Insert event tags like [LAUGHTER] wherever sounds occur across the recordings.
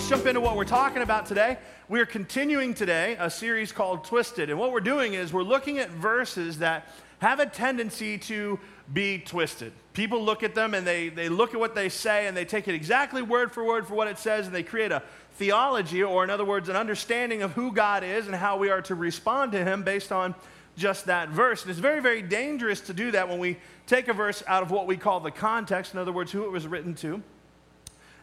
Let's jump into what we're talking about today. We're continuing today a series called Twisted. And what we're doing is we're looking at verses that have a tendency to be twisted. People look at them and they, they look at what they say and they take it exactly word for word for what it says and they create a theology, or in other words, an understanding of who God is and how we are to respond to Him based on just that verse. And it's very, very dangerous to do that when we take a verse out of what we call the context, in other words, who it was written to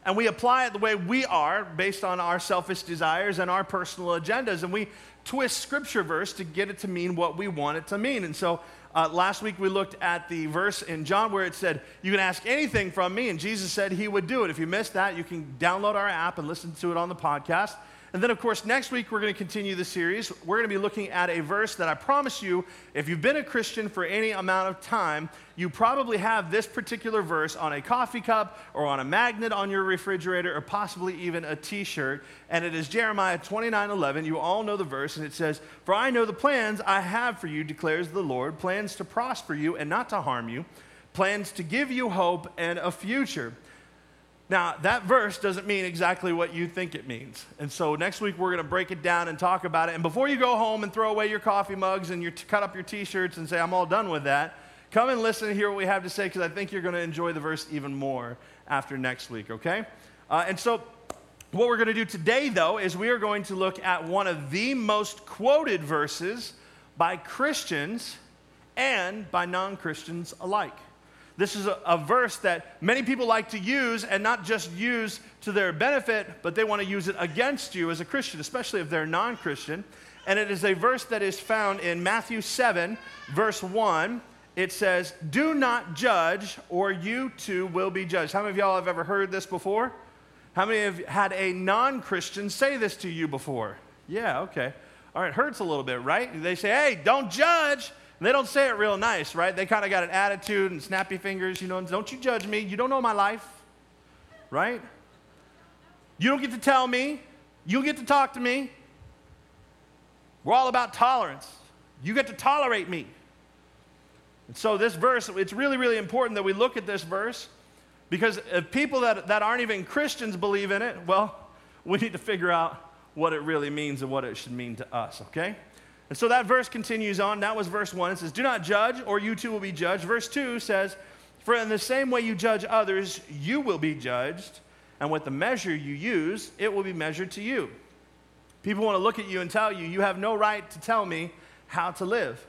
and we apply it the way we are based on our selfish desires and our personal agendas. And we twist scripture verse to get it to mean what we want it to mean. And so uh, last week we looked at the verse in John where it said, You can ask anything from me. And Jesus said he would do it. If you missed that, you can download our app and listen to it on the podcast. And then, of course, next week we're going to continue the series. We're going to be looking at a verse that I promise you, if you've been a Christian for any amount of time, you probably have this particular verse on a coffee cup or on a magnet on your refrigerator or possibly even a t shirt. And it is Jeremiah 29 11. You all know the verse, and it says, For I know the plans I have for you, declares the Lord plans to prosper you and not to harm you, plans to give you hope and a future. Now, that verse doesn't mean exactly what you think it means. And so next week we're going to break it down and talk about it. And before you go home and throw away your coffee mugs and you cut up your t shirts and say, I'm all done with that, come and listen and hear what we have to say because I think you're going to enjoy the verse even more after next week, okay? Uh, and so what we're going to do today, though, is we are going to look at one of the most quoted verses by Christians and by non Christians alike. This is a, a, verse that many people like to use and not just use to their benefit, but they want to use it against you as a Christian, especially if they're non Christian. And it is a verse that is found in Matthew 7, verse 1. It says, Do not judge, or you too will be judged. How many of y'all have ever heard this before? How many have had a non Christian say this to you before? Yeah, okay. All right, hurts a little bit, right? They say, Hey, don't judge. And they don't say it real nice, right? They kind of got an attitude and snappy fingers, you know, don't you judge me. You don't know my life, right? You don't get to tell me. You get to talk to me. We're all about tolerance. You get to tolerate me. And so, this verse, it's really, really important that we look at this verse because if people that, that aren't even Christians believe in it, well, [LAUGHS] we need to figure out what it really means and what it should mean to us, okay? And so that verse continues on. That was verse 1. It says, Do not judge, or you too will be judged. Verse 2 says, For in the same way you judge others, you will be judged. And with the measure you use, it will be measured to you. People want to look at you and tell you, You have no right to tell me how to live.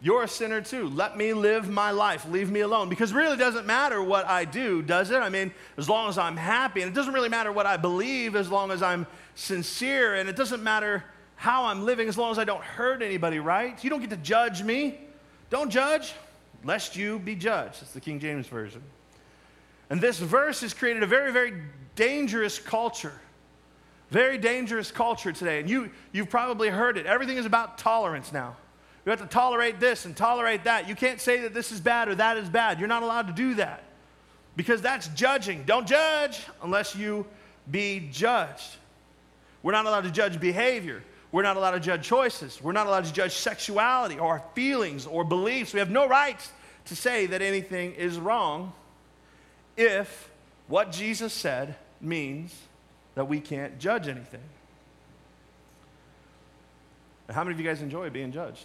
You're a sinner too. Let me live my life. Leave me alone. Because really doesn't matter what I do, does it? I mean, as long as I'm happy. And it doesn't really matter what I believe as long as I'm sincere. And it doesn't matter how I'm living as long as I don't hurt anybody, right? You don't get to judge me. Don't judge, lest you be judged. That's the King James Version. And this verse has created a very, very dangerous culture. Very dangerous culture today. And you, you've probably heard it. Everything is about tolerance now. You have to tolerate this and tolerate that. You can't say that this is bad or that is bad. You're not allowed to do that because that's judging. Don't judge unless you be judged. We're not allowed to judge behavior. We're not allowed to judge choices. We're not allowed to judge sexuality or feelings or beliefs. We have no rights to say that anything is wrong if what Jesus said means that we can't judge anything. How many of you guys enjoy being judged?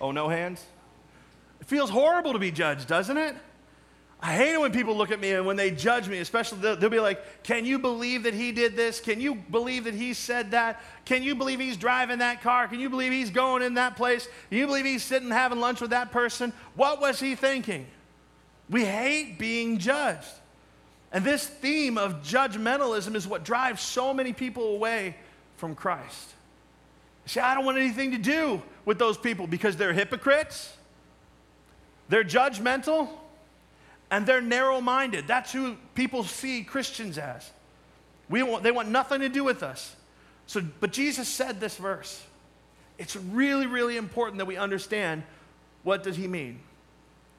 Oh, no hands? It feels horrible to be judged, doesn't it? I hate it when people look at me and when they judge me, especially they'll, they'll, be like, Can you believe that he did this? Can you believe that he said that? Can you believe he's driving that car? Can you believe he's going in that place? Can you believe he's sitting having lunch with that person? What was he thinking? We hate being judged. And this theme of judgmentalism is what drives so many people away from Christ. See, I don't want anything to do with those people because they're hypocrites, they're judgmental and they're narrow minded. That's who people see Christians as. We want, they want nothing to do with us. So, but Jesus said this verse. It's really, really important that we understand what did he mean.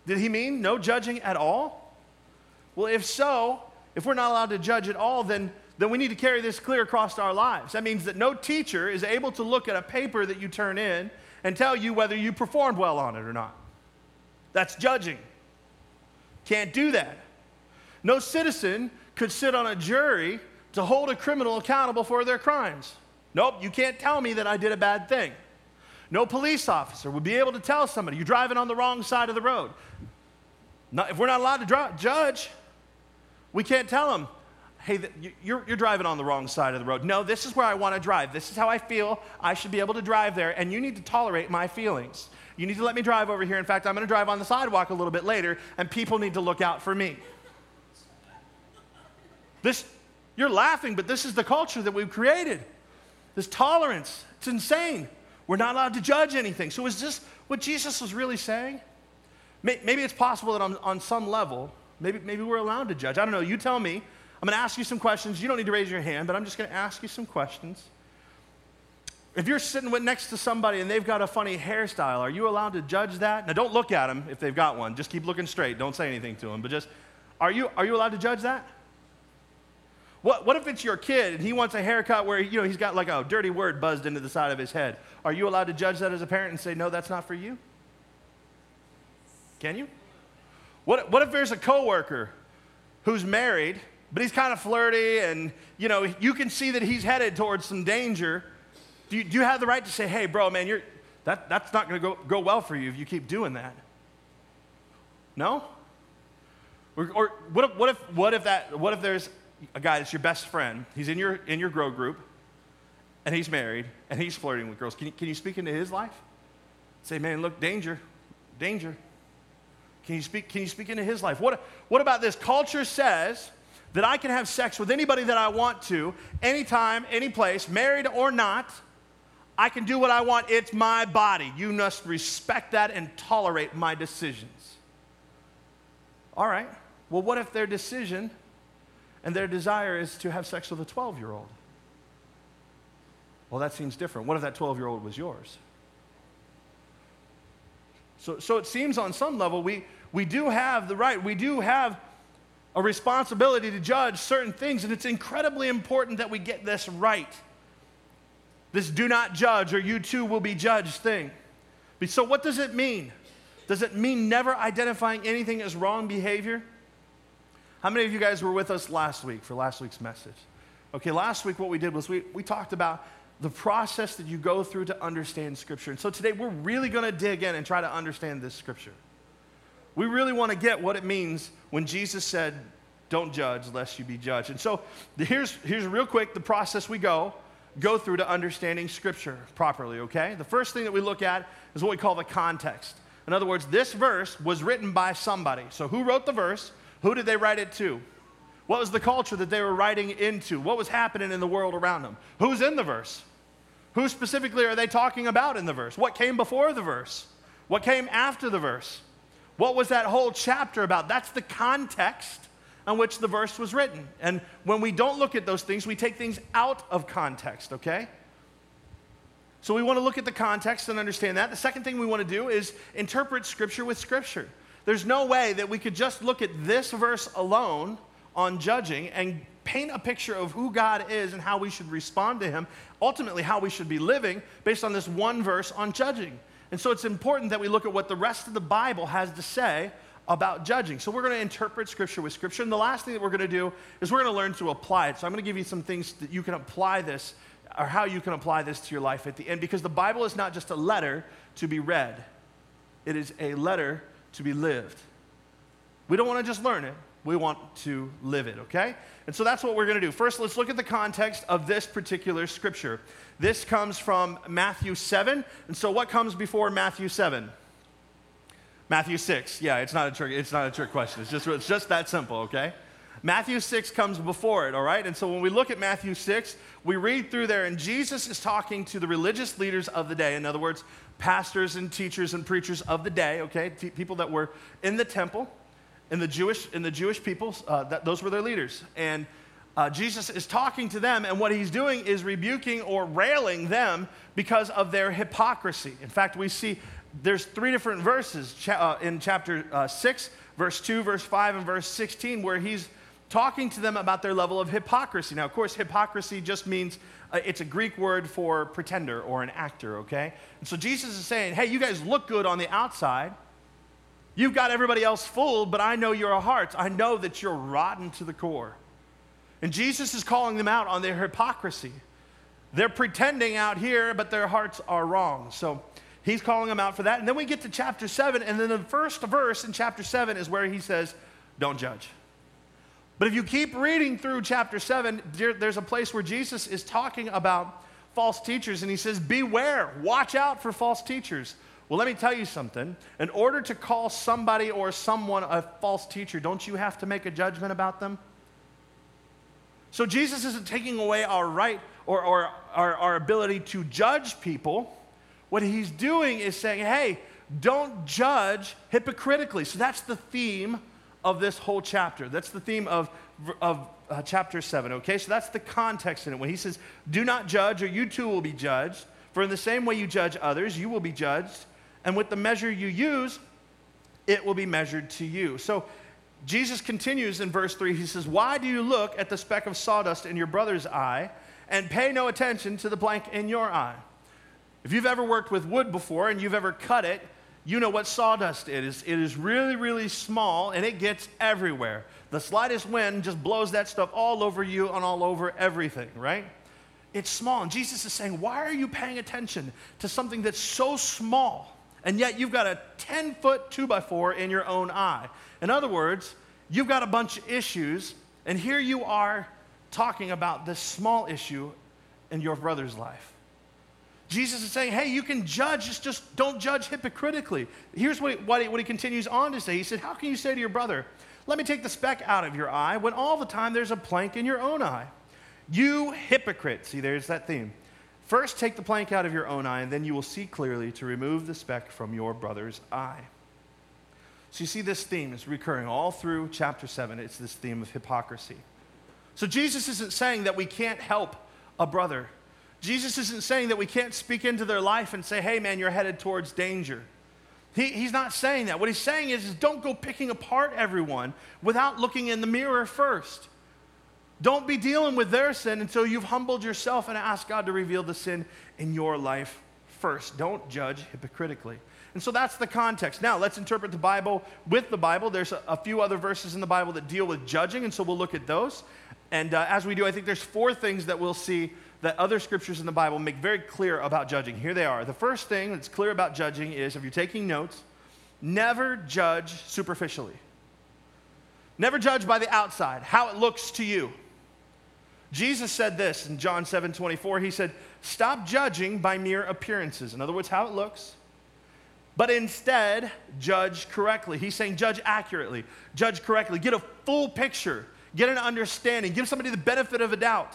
Did he mean no judging at all? Well, if so, if we're not allowed to judge at all, then, then we need to carry this clear across our lives. That means that no teacher is able to look at a paper that you turn in and tell you whether you performed well on it or not. That's judging. Can't do that. No citizen could sit on a jury to hold a criminal accountable for their crimes. Nope, you can't tell me that I did a bad thing. No police officer would be able to tell somebody you're driving on the wrong side of the road. Not, if we're not allowed to judge, we can't tell them, hey, you're, you're driving on the wrong side of the road. No, this is where I want to drive. This is how I feel. I should be able to drive there, and you need to tolerate my feelings. You need to let me drive over here. In fact, I'm going to drive on the sidewalk a little bit later, and people need to look out for me. This, you're laughing, but this is the culture that we've created. This tolerance. It's insane. We're not allowed to judge anything. So, is this what Jesus was really saying? Maybe it's possible that on, on some level, maybe, maybe we're allowed to judge. I don't know. You tell me. I'm going to ask you some questions. You don't need to raise your hand, but I'm just going to ask you some questions. If you're sitting next to somebody and they've got a funny hairstyle, are you allowed to judge that? Now, don't look at them if they've got one. Just keep looking straight. Don't say anything to them. But just, are you, are you allowed to judge that? What, what if it's your kid and he wants a haircut where you know, he's got like a dirty word buzzed into the side of his head? Are you allowed to judge that as a parent and say, no, that's not for you? Can you? What, what if there's a coworker who's married, but he's kind of flirty and you know, you can see that he's headed towards some danger? Do you, do you have the right to say, hey, bro, man, you're, that, that's not going to go, well for you if you keep doing that? No? Or, or what, if, what, if, what, if that, what if there's a guy that's your best friend. He's in your, in your grow group, and he's married, and he's flirting with girls. Can you, can you speak into his life? Say, man, look, danger, danger. Can you speak, can you speak into his life? What, what about this? Culture says that I can have sex with anybody that I want to, anytime, any place, married or not. I can do what I want. It's my body. You must respect that and tolerate my decisions. All right. Well, what if their decision and their desire is to have sex with a 12 year old. Well, that seems different. What if that 12 year old was yours? So, so it seems on some level we, we do have the right, we do have a responsibility to judge certain things, and it's incredibly important that we get this right. This do not judge or you too will be judged thing. So, what does it mean? Does it mean never identifying anything as wrong behavior? How many of you guys were with us last week for last week's message? Okay, last week what we did was we, we talked about the process that you go through to understand Scripture. And so today we're really going to dig in and try to understand this Scripture. We really want to get what it means when Jesus said, Don't judge lest you be judged. And so here's, here's real quick the process we go go through to understanding Scripture properly, okay? The first thing that we look at is what we call the context. In other words, this verse was written by somebody. So who wrote the verse? Who did they write it to? What was the culture that they were writing into? What was happening in the world around them? Who's in the verse? Who specifically are they talking about in the verse? What came before the verse? What came after the verse? What was that whole chapter about? That's the context on which the verse was written. And when we don't look at those things, we take things out of context, okay? So we want to look at the context and understand that. The second thing we want to do is interpret Scripture with Scripture. There's no way that we could just look at this verse alone on judging and paint a picture of who God is and how we should respond to Him, ultimately, how we should be living based on this one verse on judging. And so it's important that we look at what the rest of the Bible has to say about judging. So we're going to interpret Scripture with Scripture. And the last thing that we're going to do is we're going to learn to apply it. So I'm going to give you some things that you can apply this or how you can apply this to your life at the end because the Bible is not just a letter to be read, it is a letter to be lived. We don't want to just learn it, we want to live it, okay? And so that's what we're going to do. First, let's look at the context of this particular scripture. This comes from Matthew 7. And so what comes before Matthew 7? Matthew 6. Yeah, it's not a trick, it's not a trick question. It's just, it's just that simple, okay? Matthew 6 comes before it, all right? And so when we look at Matthew 6, we read through there, and Jesus is talking to the religious leaders of the day. In other words, pastors and teachers and preachers of the day, okay, T- people that were in the temple, in the Jewish, in the Jewish people, uh, that, those were their leaders. And, uh, Jesus is talking to them, and what he's doing is rebuking or railing them because of their hypocrisy. In fact, we see there's three different verses uh, in chapter uh, 6, verse 2, verse 5, and verse 16, where he's talking to them about their level of hypocrisy. Now, of course, hypocrisy just means uh, it's a Greek word for pretender or an actor, okay? And so Jesus is saying, hey, you guys look good on the outside. You've got everybody else fooled, but I know your hearts. I know that you're rotten to the core. And Jesus is calling them out on their hypocrisy. They're pretending out here, but their hearts are wrong. So he's calling them out for that. And then we get to chapter 7, and then the first verse in chapter 7 is where he says, Don't judge. But if you keep reading through chapter 7, there's a place where Jesus is talking about false teachers, and he says, Beware, watch out for false teachers. Well, let me tell you something. In order to call somebody or someone a false teacher, don't you have to make a judgment about them? So Jesus isn't taking away our right or, or our, our ability to judge people. What he's doing is saying, hey, don't judge hypocritically. So that's the theme of this whole chapter. That's the theme of, of uh, chapter 7, okay? So that's the context in it. When he says, do not judge, or you too will be judged. For in the same way you judge others, you will be judged. And with the measure you use, it will be measured to you. So Jesus continues in verse 3. He says, Why do you look at the speck of sawdust in your brother's eye and pay no attention to the plank in your eye? If you've ever worked with wood before and you've ever cut it, you know what sawdust is. It is really, really small and it gets everywhere. The slightest wind just blows that stuff all over you and all over everything, right? It's small. And Jesus is saying, Why are you paying attention to something that's so small? And yet you've got a 10 foot 2 by 4 in your own eye. In other words, you've got a bunch of issues, and here you are talking about this small issue in your brother's life. Jesus is saying, hey, you can judge, just, just don't judge hypocritically. Here's what he, what, he, what he continues on to say. He said, How can you say to your brother, Let me take the speck out of your eye, when all the time there's a plank in your own eye? You hypocrite. See, there's that theme. First, take the plank out of your own eye, and then you will see clearly to remove the speck from your brother's eye. So you see this theme is recurring all through chapter 7. It's this theme of hypocrisy. So Jesus isn't saying that we can't help a brother. Jesus isn't saying that we can't speak into their life and say, hey, man, you're headed towards danger. He, he's not saying that. What he's saying is, is don't go picking apart everyone without looking in the mirror first. Don't be dealing with their sin until you've humbled yourself and asked God to reveal the sin in your life first. Don't judge hypocritically. And so that's the context. Now, let's interpret the Bible with the Bible. There's a, a few other verses in the Bible that deal with judging, and so we'll look at those. And uh, as we do, I think there's four things that we'll see that other scriptures in the Bible make very clear about judging. Here they are. The first thing that's clear about judging is if you're taking notes, never judge superficially. Never judge by the outside, how it looks to you. Jesus said this in John 7 24. He said, Stop judging by mere appearances. In other words, how it looks, but instead judge correctly. He's saying judge accurately, judge correctly, get a full picture, get an understanding, give somebody the benefit of a doubt.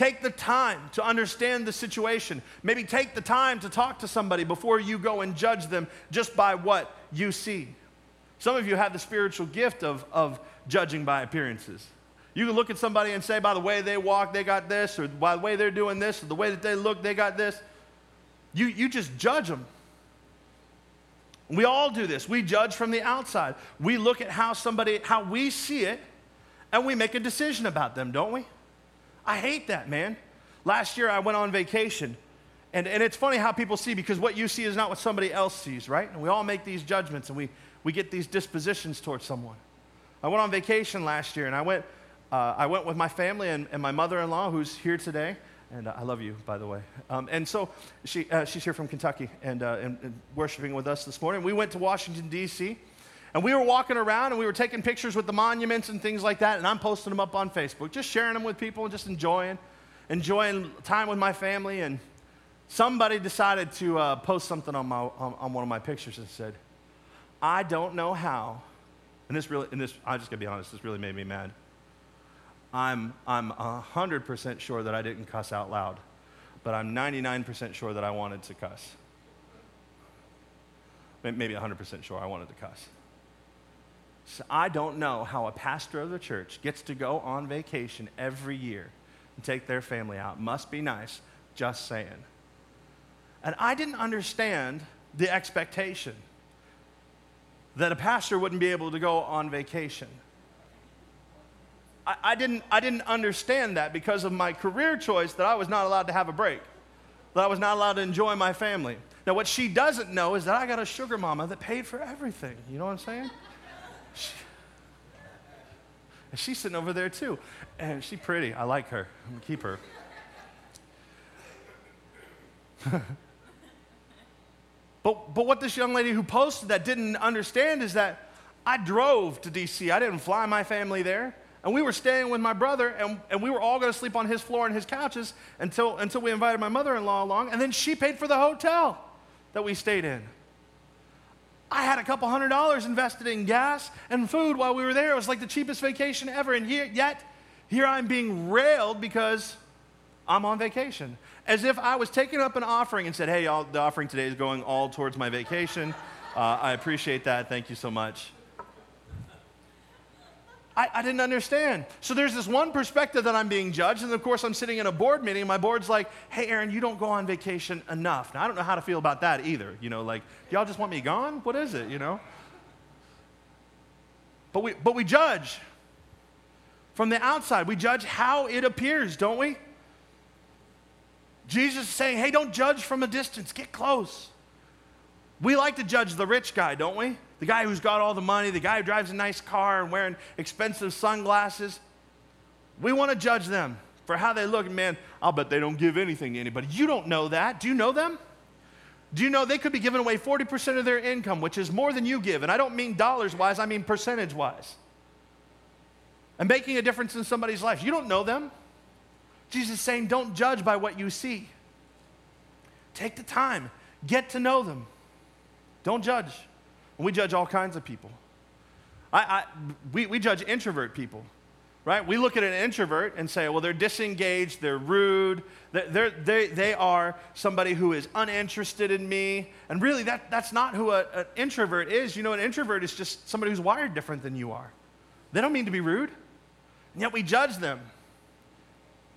Take the time to understand the situation. Maybe take the time to talk to somebody before you go and judge them just by what you see. Some of you have the spiritual gift of, of judging by appearances. You can look at somebody and say, by the way they walk, they got this, or by the way they're doing this, or the way that they look, they got this. You, you just judge them we all do this. We judge from the outside. We look at how somebody, how we see it, and we make a decision about them, don't we? I hate that, man. Last year I went on vacation, and, and it's funny how people see because what you see is not what somebody else sees, right? And we all make these judgments and we, we get these dispositions towards someone. I went on vacation last year, and I went, uh, I went with my family and, and my mother in law, who's here today. And uh, I love you, by the way. Um, and so she, uh, she's here from Kentucky and, uh, and, and, worshiping with us this morning. We went to Washington, D.C., and we were walking around and we were taking pictures with the monuments and things like that. And I'm posting them up on Facebook, just sharing them with people and just enjoying, enjoying time with my family. And somebody decided to uh, post something on, my, on, on one of my pictures and said, I don't know how. And this really, and this, I'm just gonna be honest, this really made me mad. I'm, I'm 100% sure that I didn't cuss out loud, but I'm 99% sure that I wanted to cuss. Maybe 100% sure I wanted to cuss. So I don't know how a pastor of the church gets to go on vacation every year and take their family out. Must be nice, just saying. And I didn't understand the expectation that a pastor wouldn't be able to go on vacation. I, I, didn't, I didn't understand that because of my career choice that I was not allowed to have a break, that I was not allowed to enjoy my family. Now, what she doesn't know is that I got a sugar mama that paid for everything. You know what I'm saying? She, she's sitting over there too. And she's pretty. I like her. I'm going to keep her. [LAUGHS] but, but what this young lady who posted that didn't understand is that I drove to DC. I didn't fly my family there. And we were staying with my brother, and, and we were all going to sleep on his floor and his couches until, until we invited my mother in law along. And then she paid for the hotel that we stayed in. I had a couple hundred dollars invested in gas and food while we were there. It was like the cheapest vacation ever. And here, yet, here I'm being railed because I'm on vacation. As if I was taking up an offering and said, hey, y'all, the offering today is going all towards my vacation. Uh, I appreciate that. Thank you so much. I, I, didn't understand. So there's this one perspective that I'm being judged, and of course I'm sitting in a board meeting, and my board's like, hey, Aaron, you don't go on vacation enough. Now I don't know how to feel about that either. You know, like, y'all just want me gone? What is it, you know? But we, but we judge from the outside. We judge how it appears, don't we? Jesus is saying, hey, don't judge from a distance, get close. We like to judge the rich guy, don't we? the guy who's got all the money, the guy who drives a nice car and wearing expensive sunglasses. We want to judge them for how they look. Man, I'll bet they don't give anything to anybody. You don't know that. Do you know them? Do you know they could be giving away 40% of their income, which is more than you give? And I don't mean dollars wise, I mean percentage wise. And making a difference in somebody's life. You don't know them. Jesus is saying, don't judge by what you see. Take the time, get to know them. Don't judge. We judge all kinds of people. I, I, we, we judge introvert people, right? We look at an introvert and say, well, they're disengaged, they're rude, they're, they they are somebody who is uninterested in me. And really, that, that's not who a, an introvert is. You know, an introvert is just somebody who's wired different than you are. They don't mean to be rude, and yet we judge them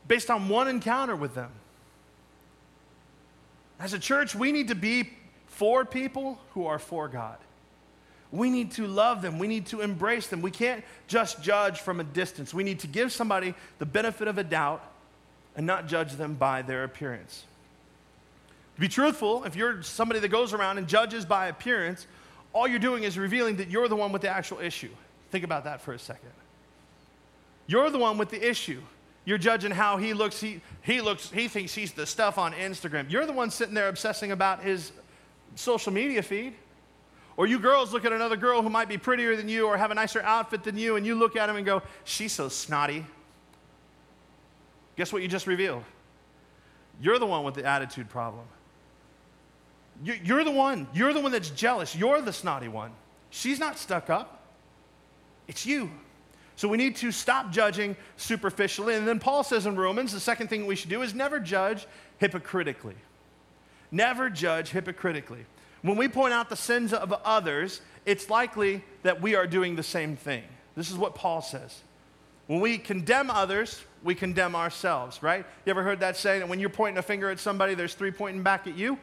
based on one encounter with them. As a church, we need to be for people who are for God. We need to love them. We need to embrace them. We can't just judge from a distance. We need to give somebody the benefit of a doubt and not judge them by their appearance. To be truthful, if you're somebody that goes around and judges by appearance, all you're doing is revealing that you're the one with the actual issue. Think about that for a second. You're the one with the issue. You're judging how he looks. He, he looks. He thinks he's the stuff on Instagram. You're the one sitting there obsessing about his social media feed. Or you girls look at another girl who might be prettier than you or have a nicer outfit than you, and you look at them and go, She's so snotty. Guess what you just revealed? You're the one with the attitude problem. You're the one. You're the one that's jealous. You're the snotty one. She's not stuck up. It's you. So we need to stop judging superficially. And then Paul says in Romans, the second thing we should do is never judge hypocritically. Never judge hypocritically. When we point out the sins of others, it's likely that we are doing the same thing. This is what Paul says. When we condemn others, we condemn ourselves, right? You ever heard that saying that when you're pointing a finger at somebody, there's three pointing back at you?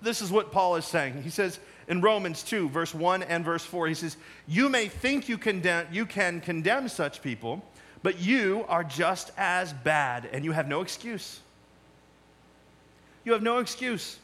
This is what Paul is saying. He says in Romans 2, verse 1 and verse 4, he says, You may think you, condemn, you can condemn such people, but you are just as bad, and you have no excuse. You have no excuse.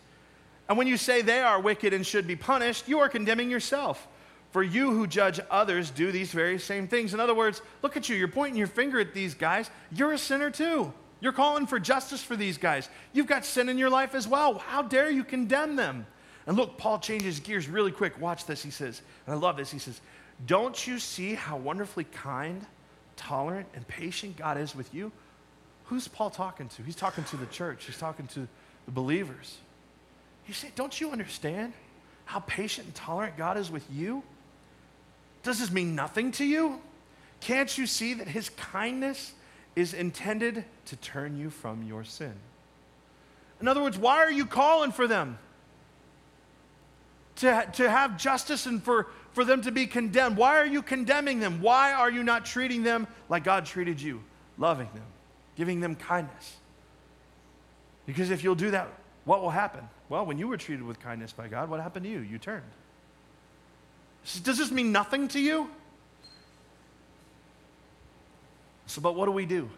And when you say they are wicked and should be punished, you are condemning yourself. For you who judge others do these very same things. In other words, look at you. You're pointing your finger at these guys. You're a sinner too. You're calling for justice for these guys. You've got sin in your life as well. How dare you condemn them? And look, Paul changes gears really quick. Watch this, he says. And I love this. He says, Don't you see how wonderfully kind, tolerant, and patient God is with you? Who's Paul talking to? He's talking to the church, he's talking to the believers. You say, Don't you understand how patient and tolerant God is with you? Does this mean nothing to you? Can't you see that His kindness is intended to turn you from your sin? In other words, why are you calling for them? To, to have justice and for, for them to be condemned. Why are you condemning them? Why are you not treating them like God treated you, loving them, giving them kindness? Because if you'll do that, what will happen? Well, when you were treated with kindness by God, what happened to you? You turned. Does this mean nothing to you? So, but what do we do?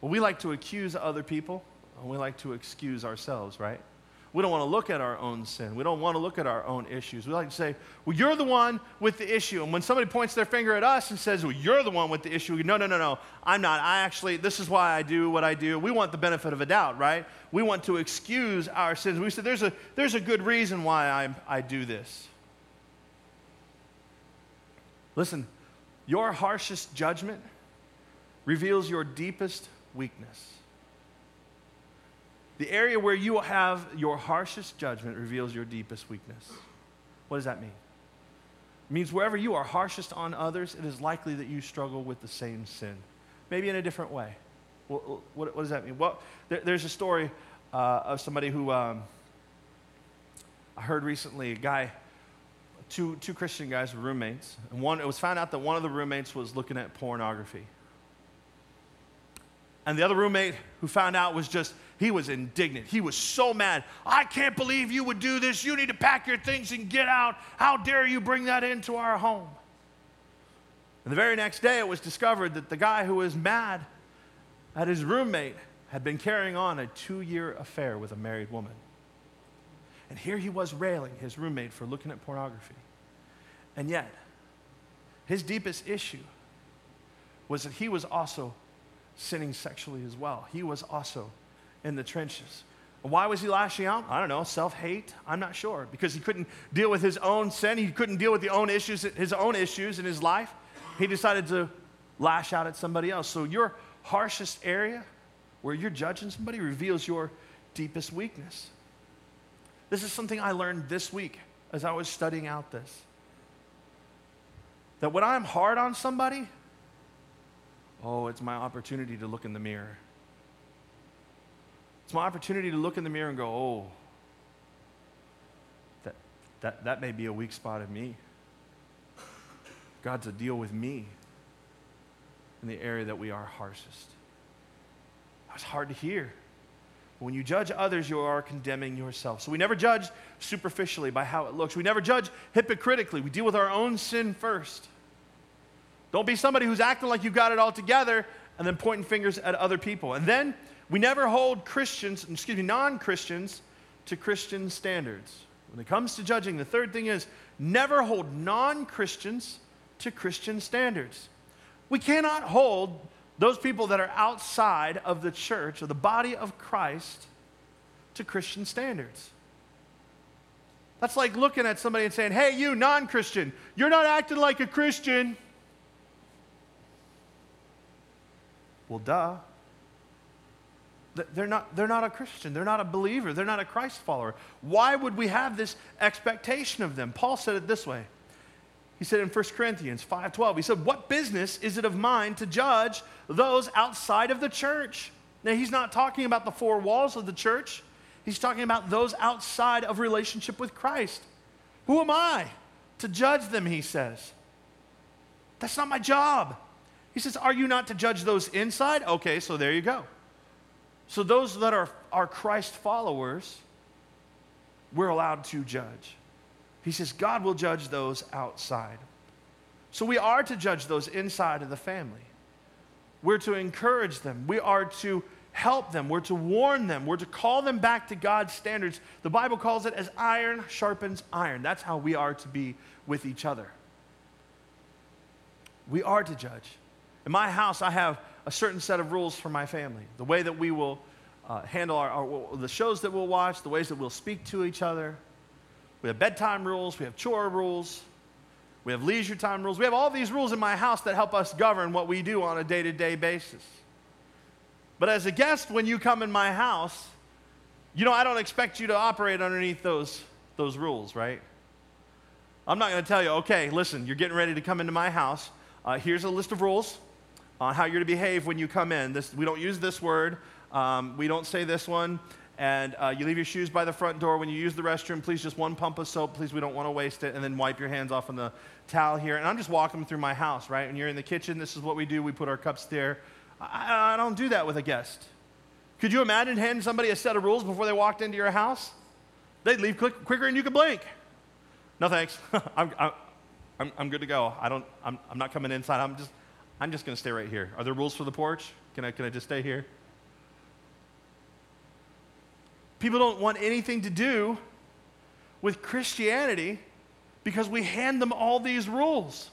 Well, we like to accuse other people, and we like to excuse ourselves, right? We don't want to look at our own sin. We don't want to look at our own issues. We like to say, well, you're the one with the issue. And when somebody points their finger at us and says, well, you're the one with the issue, no, no, no, no, I'm not. I actually, this is why I do what I do. We want the benefit of a doubt, right? We want to excuse our sins. We say, there's a, there's a good reason why I, I do this. Listen, your harshest judgment reveals your deepest weakness. The area where you have your harshest judgment reveals your deepest weakness. What does that mean? It means wherever you are harshest on others, it is likely that you struggle with the same sin, maybe in a different way. What, what, what does that mean? Well, there, there's a story uh, of somebody who um, I heard recently, a guy, two, two Christian guys were roommates, and one, it was found out that one of the roommates was looking at pornography. And the other roommate who found out was just, he was indignant. He was so mad. I can't believe you would do this. You need to pack your things and get out. How dare you bring that into our home? And the very next day, it was discovered that the guy who was mad at his roommate had been carrying on a two year affair with a married woman. And here he was railing his roommate for looking at pornography. And yet, his deepest issue was that he was also sinning sexually as well. He was also in the trenches. Why was he lashing out? I don't know, self hate? I'm not sure. Because he couldn't deal with his own sin, he couldn't deal with the own issues, his own issues in his life. He decided to lash out at somebody else. So, your harshest area where you're judging somebody reveals your deepest weakness. This is something I learned this week as I was studying out this. That when I'm hard on somebody, Oh, it's my opportunity to look in the mirror. It's my opportunity to look in the mirror and go, oh, that, that, that may be a weak spot of me. God to deal with me in the area that we are harshest. That's hard to hear. When you judge others, you are condemning yourself. So we never judge superficially by how it looks. We never judge hypocritically. We deal with our own sin first. Don't be somebody who's acting like you've got it all together and then pointing fingers at other people. And then we never hold Christians, excuse me, non Christians to Christian standards. When it comes to judging, the third thing is never hold non Christians to Christian standards. We cannot hold those people that are outside of the church or the body of Christ to Christian standards. That's like looking at somebody and saying, hey, you non Christian, you're not acting like a Christian. Well, duh. They're not, they're not a Christian. They're not a believer. They're not a Christ follower. Why would we have this expectation of them? Paul said it this way. He said in 1 Corinthians 5:12, he said, "What business is it of mine to judge those outside of the church?" Now he's not talking about the four walls of the church. He's talking about those outside of relationship with Christ. Who am I to judge them, he says. That's not my job. He says, Are you not to judge those inside? Okay, so there you go. So those that are, are Christ followers, we're allowed to judge. He says, God will judge those outside. So we are to judge those inside of the family. We're to encourage them. We are to help them. We're to warn them. We're to call them back to God's standards. The Bible calls it as iron sharpens iron. That's how we are to be with each other. We are to judge. In my house, I have a certain set of rules for my family. The way that we will uh, handle our, our, the shows that we'll watch, the ways that we'll speak to each other. We have bedtime rules, we have chore rules, we have leisure time rules. We have all these rules in my house that help us govern what we do on a day to day basis. But as a guest, when you come in my house, you know, I don't expect you to operate underneath those, those rules, right? I'm not going to tell you, okay, listen, you're getting ready to come into my house. Uh, here's a list of rules on how you're to behave when you come in. This, we don't use this word, um, we don't say this one, and uh, you leave your shoes by the front door. When you use the restroom, please just one pump of soap. Please, we don't want to waste it. And then wipe your hands off on the towel here. And I'm just walking through my house, right? And you're in the kitchen. This is what we do. We put our cups there. I, I don't do that with a guest. Could you imagine handing somebody a set of rules before they walked into your house? They'd leave quick, quicker than you could blink. No thanks. [LAUGHS] I'm, I'm, I'm good to go. I don't, I'm, I'm not coming inside. I'm just, I'm just going to stay right here. Are there rules for the porch? Can I, can I just stay here? People don't want anything to do with Christianity because we hand them all these rules.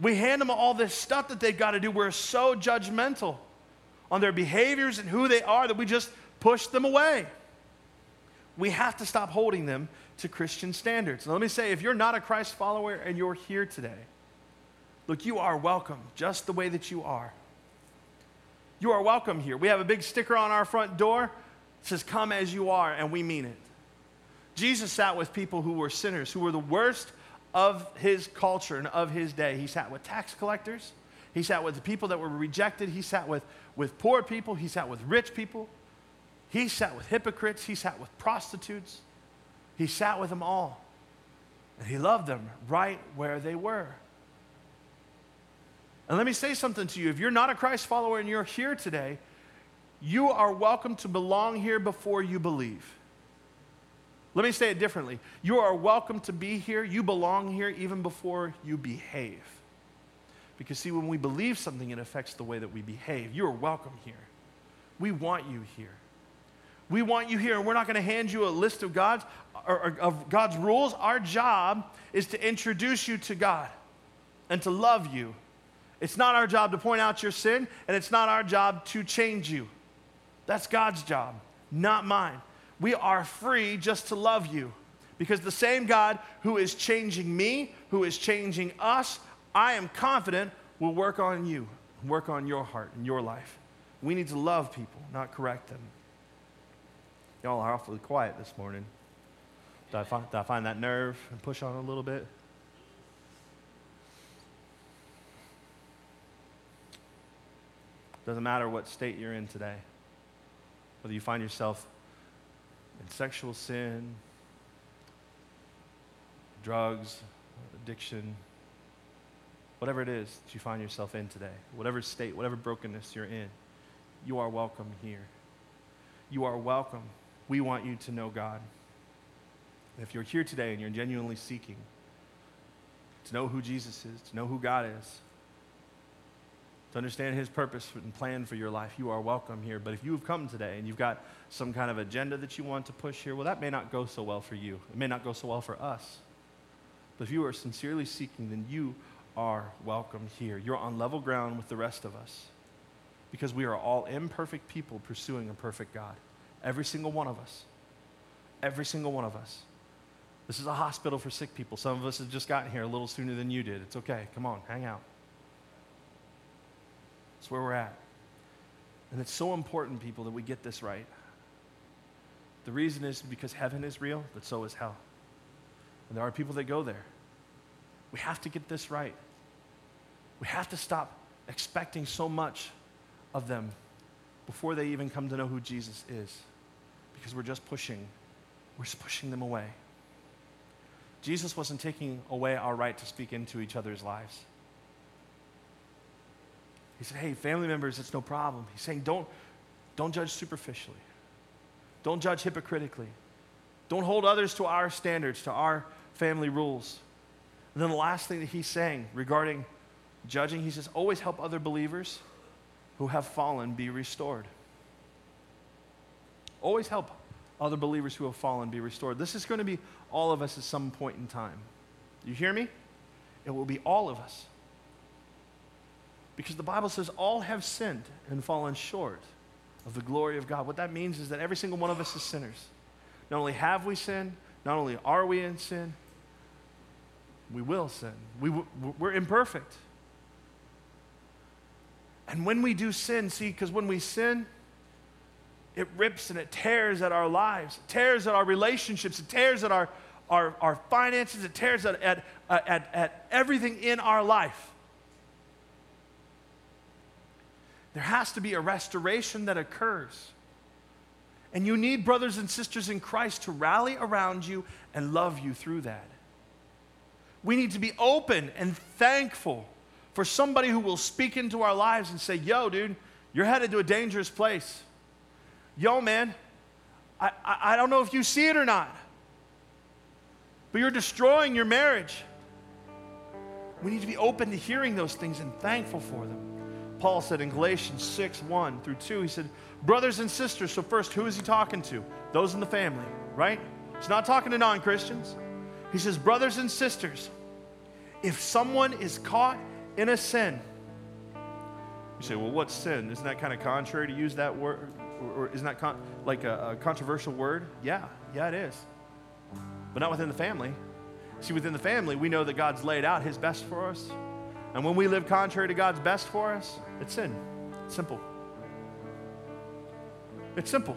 We hand them all this stuff that they've got to do. We're so judgmental on their behaviors and who they are that we just push them away. We have to stop holding them to Christian standards. Now, let me say if you're not a Christ follower and you're here today, look, you are welcome just the way that you are. You are welcome here. We have a big sticker on our front door says, Come as you are, and we mean it. Jesus sat with people who were sinners, who were the worst of his culture and of his day. He sat with tax collectors, he sat with the people that were rejected, he sat with, with poor people, he sat with rich people, he sat with hypocrites, he sat with prostitutes, he sat with them all. And he loved them right where they were. And let me say something to you. If you're not a Christ follower and you're here today, you are welcome to belong here before you believe. Let me say it differently. You are welcome to be here. You belong here even before you behave. Because, see, when we believe something, it affects the way that we behave. You are welcome here. We want you here. We want you here, and we're not going to hand you a list of God's, or, or, of God's rules. Our job is to introduce you to God and to love you. It's not our job to point out your sin, and it's not our job to change you. That's God's job, not mine. We are free just to love you because the same God who is changing me, who is changing us, I am confident will work on you, work on your heart and your life. We need to love people, not correct them. Y'all are awfully quiet this morning. Did I, find, did I find that nerve and push on a little bit? Doesn't matter what state you're in today whether you find yourself in sexual sin, drugs, addiction, whatever it is that you find yourself in today, whatever state, whatever brokenness you're in, you are welcome here. You are welcome. We want you to know God. And if you're here today and you're genuinely seeking to know who Jesus is, to know who God is, to understand His purpose and plan for your life, you are welcome here. But if you have come today and you've got some kind of agenda that you want to push here, well, that may not go so well for you. It may not go so well for us. But if you are sincerely seeking, then you are welcome here. You're on level ground with the rest of us because we are all imperfect people pursuing a perfect God. Every single one of us. Every single one of us. This is a hospital for sick people. Some of us have just gotten here a little sooner than you did. It's okay. Come on, hang out. That's where we're at. And it's so important, people, that we get this right. The reason is because heaven is real, but so is hell. And there are people that go there. We have to get this right. We have to stop expecting so much of them before they even come to know who Jesus is. Because we're just pushing, we're just pushing them away. Jesus wasn't taking away our right to speak into each other's lives. He said, hey, family members, it's no problem. He's saying, don't, don't judge superficially. Don't judge hypocritically. Don't hold others to our standards, to our family rules. And then the last thing that he's saying regarding judging, he says, always help other believers who have fallen be restored. Always help other believers who have fallen be restored. This is going to be all of us at some point in time. You hear me? It will be all of us. Because the Bible says all have sinned and fallen short of the glory of God. What that means is that every single one of us is sinners. Not only have we sinned, not only are we in sin, we will sin. We, we're imperfect. And when we do sin, see, because when we sin, it rips and it tears at our lives, it tears at our relationships, it tears at our, our, our finances, it tears at, at, at, at everything in our life. There has to be a restoration that occurs. And you need brothers and sisters in Christ to rally around you and love you through that. We need to be open and thankful for somebody who will speak into our lives and say, Yo, dude, you're headed to a dangerous place. Yo, man, I, I, I don't know if you see it or not, but you're destroying your marriage. We need to be open to hearing those things and thankful for them. Paul said in Galatians 6 1 through 2, he said, Brothers and sisters, so first, who is he talking to? Those in the family, right? He's not talking to non Christians. He says, Brothers and sisters, if someone is caught in a sin, you say, Well, what's sin? Isn't that kind of contrary to use that word? Or, or isn't that con- like a, a controversial word? Yeah, yeah, it is. But not within the family. See, within the family, we know that God's laid out His best for us. And when we live contrary to God's best for us, it's sin. It's simple. It's simple.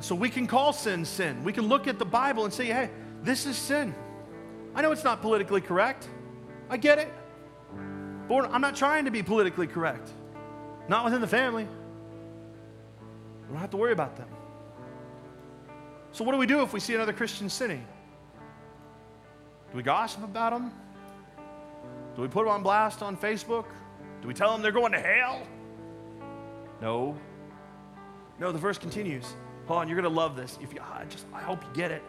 So we can call sin sin. We can look at the Bible and say, hey, this is sin. I know it's not politically correct. I get it. But I'm not trying to be politically correct. Not within the family. We don't have to worry about them. So, what do we do if we see another Christian sinning? Do we gossip about them? Do we put them on blast on Facebook? Do we tell them they're going to hell? No. No, the verse continues. Hold on, you're going to love this. If you, I just, I hope you get it.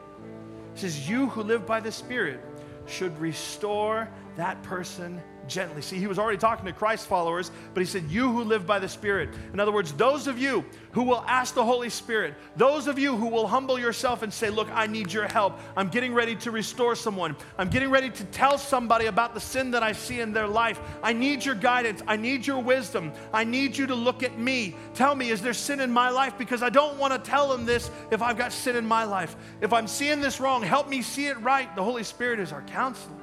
It says, "You who live by the Spirit should restore that person gently. See, he was already talking to Christ followers, but he said, You who live by the Spirit. In other words, those of you who will ask the Holy Spirit, those of you who will humble yourself and say, Look, I need your help. I'm getting ready to restore someone. I'm getting ready to tell somebody about the sin that I see in their life. I need your guidance. I need your wisdom. I need you to look at me. Tell me, is there sin in my life? Because I don't want to tell them this if I've got sin in my life. If I'm seeing this wrong, help me see it right. The Holy Spirit is our counselor,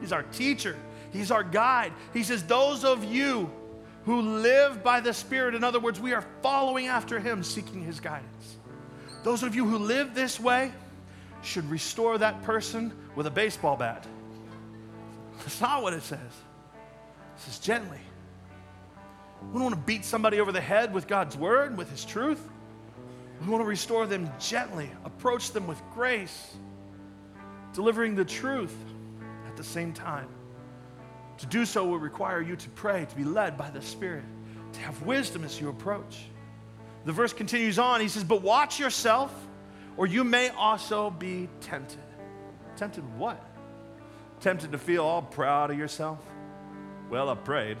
He's our teacher. He's our guide. He says, Those of you who live by the Spirit, in other words, we are following after Him, seeking His guidance. Those of you who live this way should restore that person with a baseball bat. That's not what it says. It says gently. We don't want to beat somebody over the head with God's word, with His truth. We want to restore them gently, approach them with grace, delivering the truth at the same time. To do so will require you to pray, to be led by the Spirit, to have wisdom as you approach. The verse continues on. He says, But watch yourself, or you may also be tempted. Tempted what? Tempted to feel all proud of yourself? Well, I've prayed.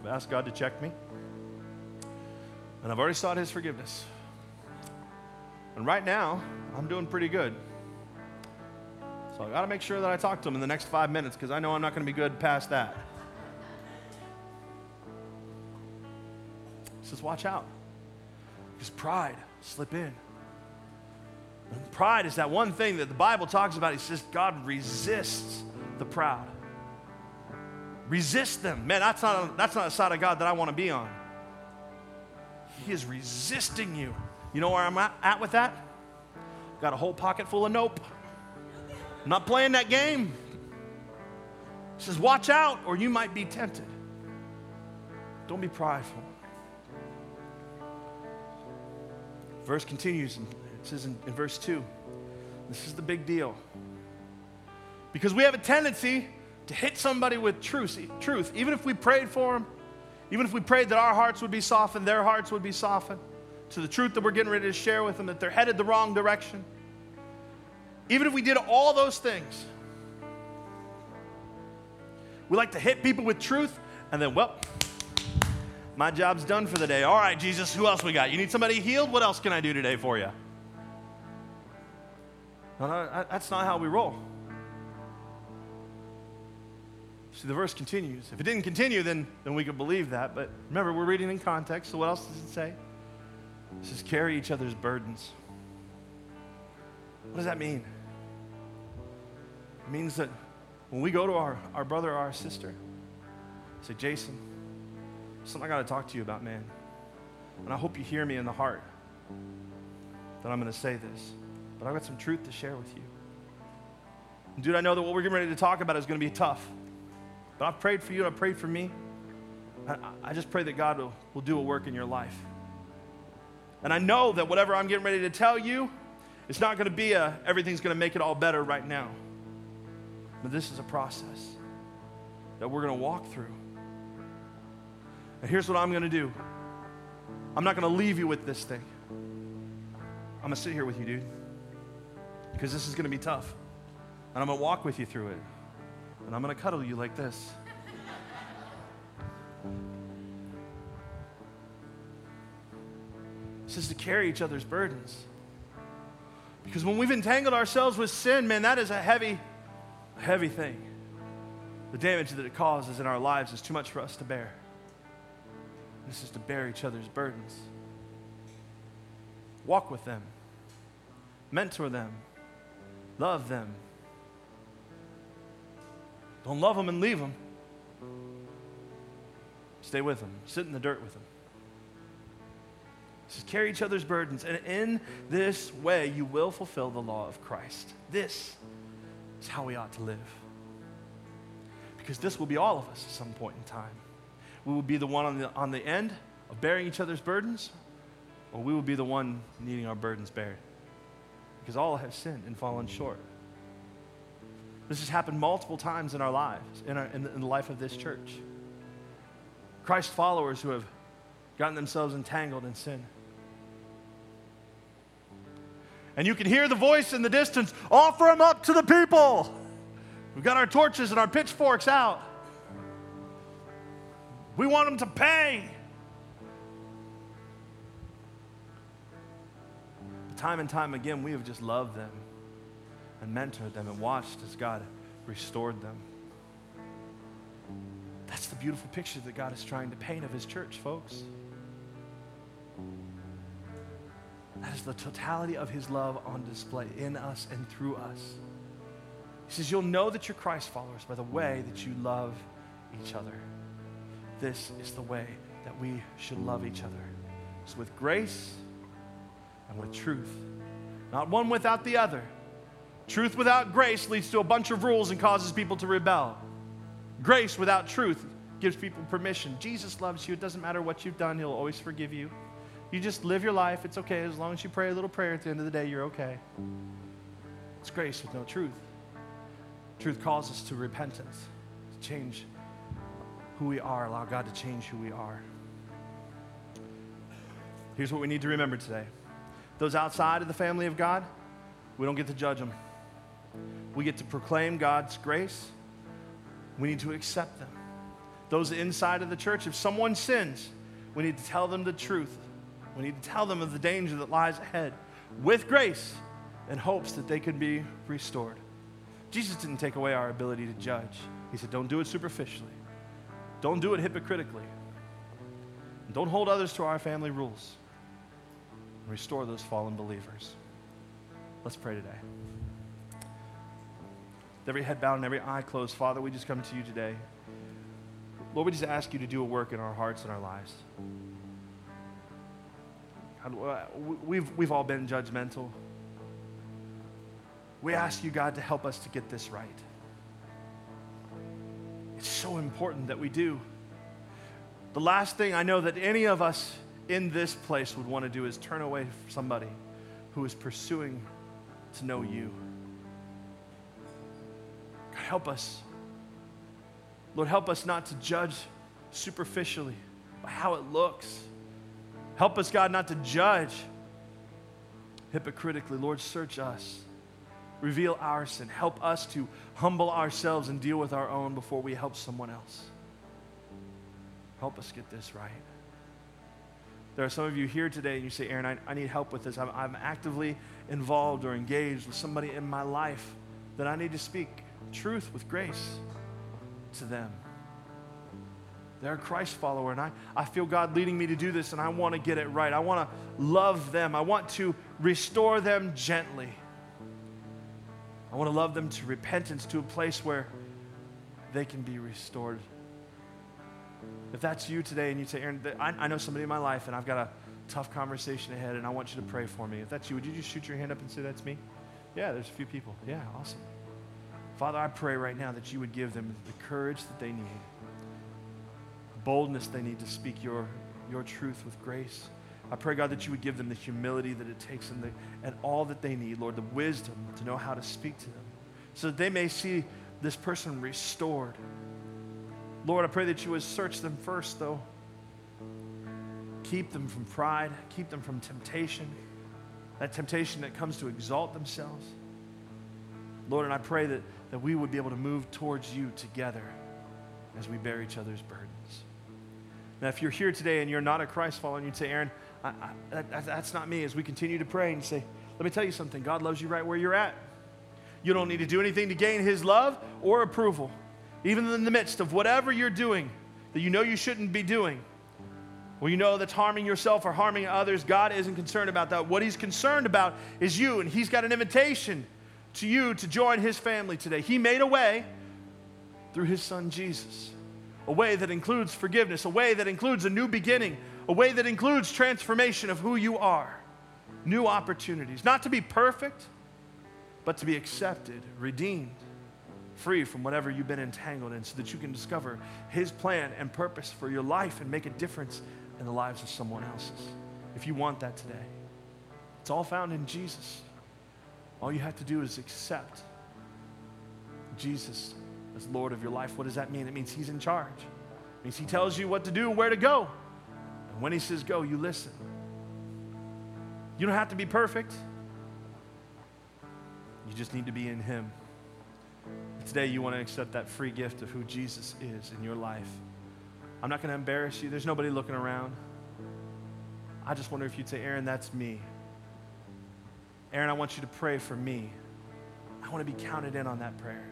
I've asked God to check me. And I've already sought His forgiveness. And right now, I'm doing pretty good. So I got to make sure that I talk to him in the next five minutes because I know I'm not going to be good past that. He says, Watch out. Because pride slip in. And pride is that one thing that the Bible talks about. He says God resists the proud. Resist them. Man, that's not, a, that's not a side of God that I want to be on. He is resisting you. You know where I'm at, at with that? Got a whole pocket full of nope. I'm not playing that game. He says, Watch out, or you might be tempted. Don't be prideful. Verse continues, and it says in, in verse 2 this is the big deal. Because we have a tendency to hit somebody with truth, truth, even if we prayed for them, even if we prayed that our hearts would be softened, their hearts would be softened to the truth that we're getting ready to share with them, that they're headed the wrong direction. Even if we did all those things, we like to hit people with truth and then, well, my job's done for the day. All right, Jesus, who else we got? You need somebody healed? What else can I do today for you? No, no, that's not how we roll. See, the verse continues. If it didn't continue, then, then we could believe that. But remember, we're reading in context, so what else does it say? It says, carry each other's burdens. What does that mean? Means that when we go to our, our brother or our sister, say, Jason, something I got to talk to you about, man. And I hope you hear me in the heart that I'm going to say this. But I've got some truth to share with you. And dude, I know that what we're getting ready to talk about is going to be tough. But I've prayed for you, and I've prayed for me. I, I just pray that God will, will do a work in your life. And I know that whatever I'm getting ready to tell you, it's not going to be a everything's going to make it all better right now. But this is a process that we're going to walk through. And here's what I'm going to do I'm not going to leave you with this thing. I'm going to sit here with you, dude, because this is going to be tough. And I'm going to walk with you through it. And I'm going to cuddle you like this. This is to carry each other's burdens. Because when we've entangled ourselves with sin, man, that is a heavy, heavy thing. The damage that it causes in our lives is too much for us to bear. This is to bear each other's burdens. Walk with them, mentor them, love them. Don't love them and leave them. Stay with them, sit in the dirt with them. Is carry each other's burdens, and in this way you will fulfill the law of Christ. This is how we ought to live. Because this will be all of us at some point in time. We will be the one on the, on the end of bearing each other's burdens, or we will be the one needing our burdens bared. Because all have sinned and fallen short. This has happened multiple times in our lives, in, our, in, the, in the life of this church. Christ followers who have gotten themselves entangled in sin. And you can hear the voice in the distance offer them up to the people. We've got our torches and our pitchforks out. We want them to pay. But time and time again, we have just loved them and mentored them and watched as God restored them. That's the beautiful picture that God is trying to paint of His church, folks. That is the totality of His love on display in us and through us. He says, You'll know that you're Christ followers by the way that you love each other. This is the way that we should love each other. It's with grace and with truth, not one without the other. Truth without grace leads to a bunch of rules and causes people to rebel. Grace without truth gives people permission. Jesus loves you. It doesn't matter what you've done, He'll always forgive you. You just live your life. It's okay. As long as you pray a little prayer at the end of the day, you're okay. It's grace with no truth. Truth calls us to repentance, to change who we are, allow God to change who we are. Here's what we need to remember today those outside of the family of God, we don't get to judge them. We get to proclaim God's grace. We need to accept them. Those inside of the church, if someone sins, we need to tell them the truth. We need to tell them of the danger that lies ahead with grace in hopes that they can be restored. Jesus didn't take away our ability to judge. He said, Don't do it superficially, don't do it hypocritically, don't hold others to our family rules. Restore those fallen believers. Let's pray today. With every head bowed and every eye closed, Father, we just come to you today. Lord, we just ask you to do a work in our hearts and our lives. God, uh, we've, we've all been judgmental. We ask you, God, to help us to get this right. It's so important that we do. The last thing I know that any of us in this place would want to do is turn away from somebody who is pursuing to know you. God, help us. Lord, help us not to judge superficially by how it looks. Help us, God, not to judge hypocritically. Lord, search us. Reveal our sin. Help us to humble ourselves and deal with our own before we help someone else. Help us get this right. There are some of you here today and you say, Aaron, I, I need help with this. I'm, I'm actively involved or engaged with somebody in my life that I need to speak truth with grace to them. They're a Christ follower, and I, I feel God leading me to do this, and I want to get it right. I want to love them. I want to restore them gently. I want to love them to repentance, to a place where they can be restored. If that's you today and you say, Aaron, I, I know somebody in my life, and I've got a tough conversation ahead, and I want you to pray for me. If that's you, would you just shoot your hand up and say, That's me? Yeah, there's a few people. Yeah, awesome. Father, I pray right now that you would give them the courage that they need, boldness they need to speak your, your truth with grace, I pray, God, that you would give them the humility that it takes and, the, and all that they need, Lord, the wisdom to know how to speak to them so that they may see this person restored. Lord, I pray that you would search them first, though. Keep them from pride, keep them from temptation, that temptation that comes to exalt themselves. Lord, and I pray that, that we would be able to move towards you together as we bear each other's burdens. Now, if you're here today and you're not a Christ follower, and you'd say, Aaron, I, I, that, that's not me, as we continue to pray and say, let me tell you something God loves you right where you're at. You don't need to do anything to gain his love or approval, even in the midst of whatever you're doing that you know you shouldn't be doing. Well, you know that's harming yourself or harming others. God isn't concerned about that. What He's concerned about is you, and He's got an invitation to you to join His family today. He made a way through His Son Jesus, a way that includes forgiveness, a way that includes a new beginning, a way that includes transformation of who you are, new opportunities. Not to be perfect, but to be accepted, redeemed, free from whatever you've been entangled in, so that you can discover His plan and purpose for your life and make a difference in the lives of someone else's. If you want that today, it's all found in Jesus. All you have to do is accept Jesus as Lord of your life. What does that mean? It means He's in charge. It means He tells you what to do, where to go. And when He says go, you listen. You don't have to be perfect. You just need to be in Him. Today, you want to accept that free gift of who Jesus is in your life. I'm not going to embarrass you. There's nobody looking around. I just wonder if you'd say, Aaron, that's me. Aaron, I want you to pray for me. I want to be counted in on that prayer.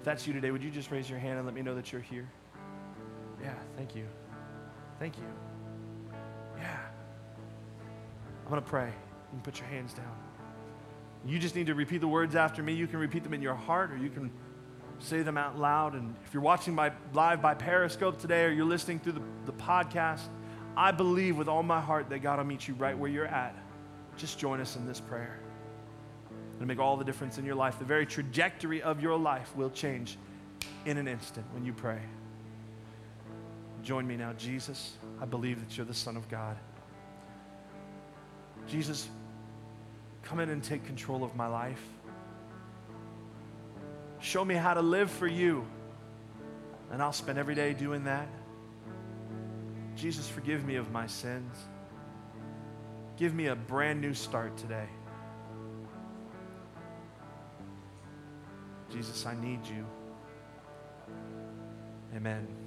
If that's you today, would you just raise your hand and let me know that you're here? Yeah, thank you. Thank you. Yeah. I'm going to pray. You can put your hands down. You just need to repeat the words after me. You can repeat them in your heart or you can say them out loud. And if you're watching by, live by Periscope today or you're listening through the, the podcast, I believe with all my heart that God will meet you right where you're at. Just join us in this prayer. It'll make all the difference in your life. The very trajectory of your life will change in an instant when you pray. Join me now. Jesus, I believe that you're the Son of God. Jesus, come in and take control of my life. Show me how to live for you. And I'll spend every day doing that. Jesus, forgive me of my sins. Give me a brand new start today. Jesus, I need you. Amen.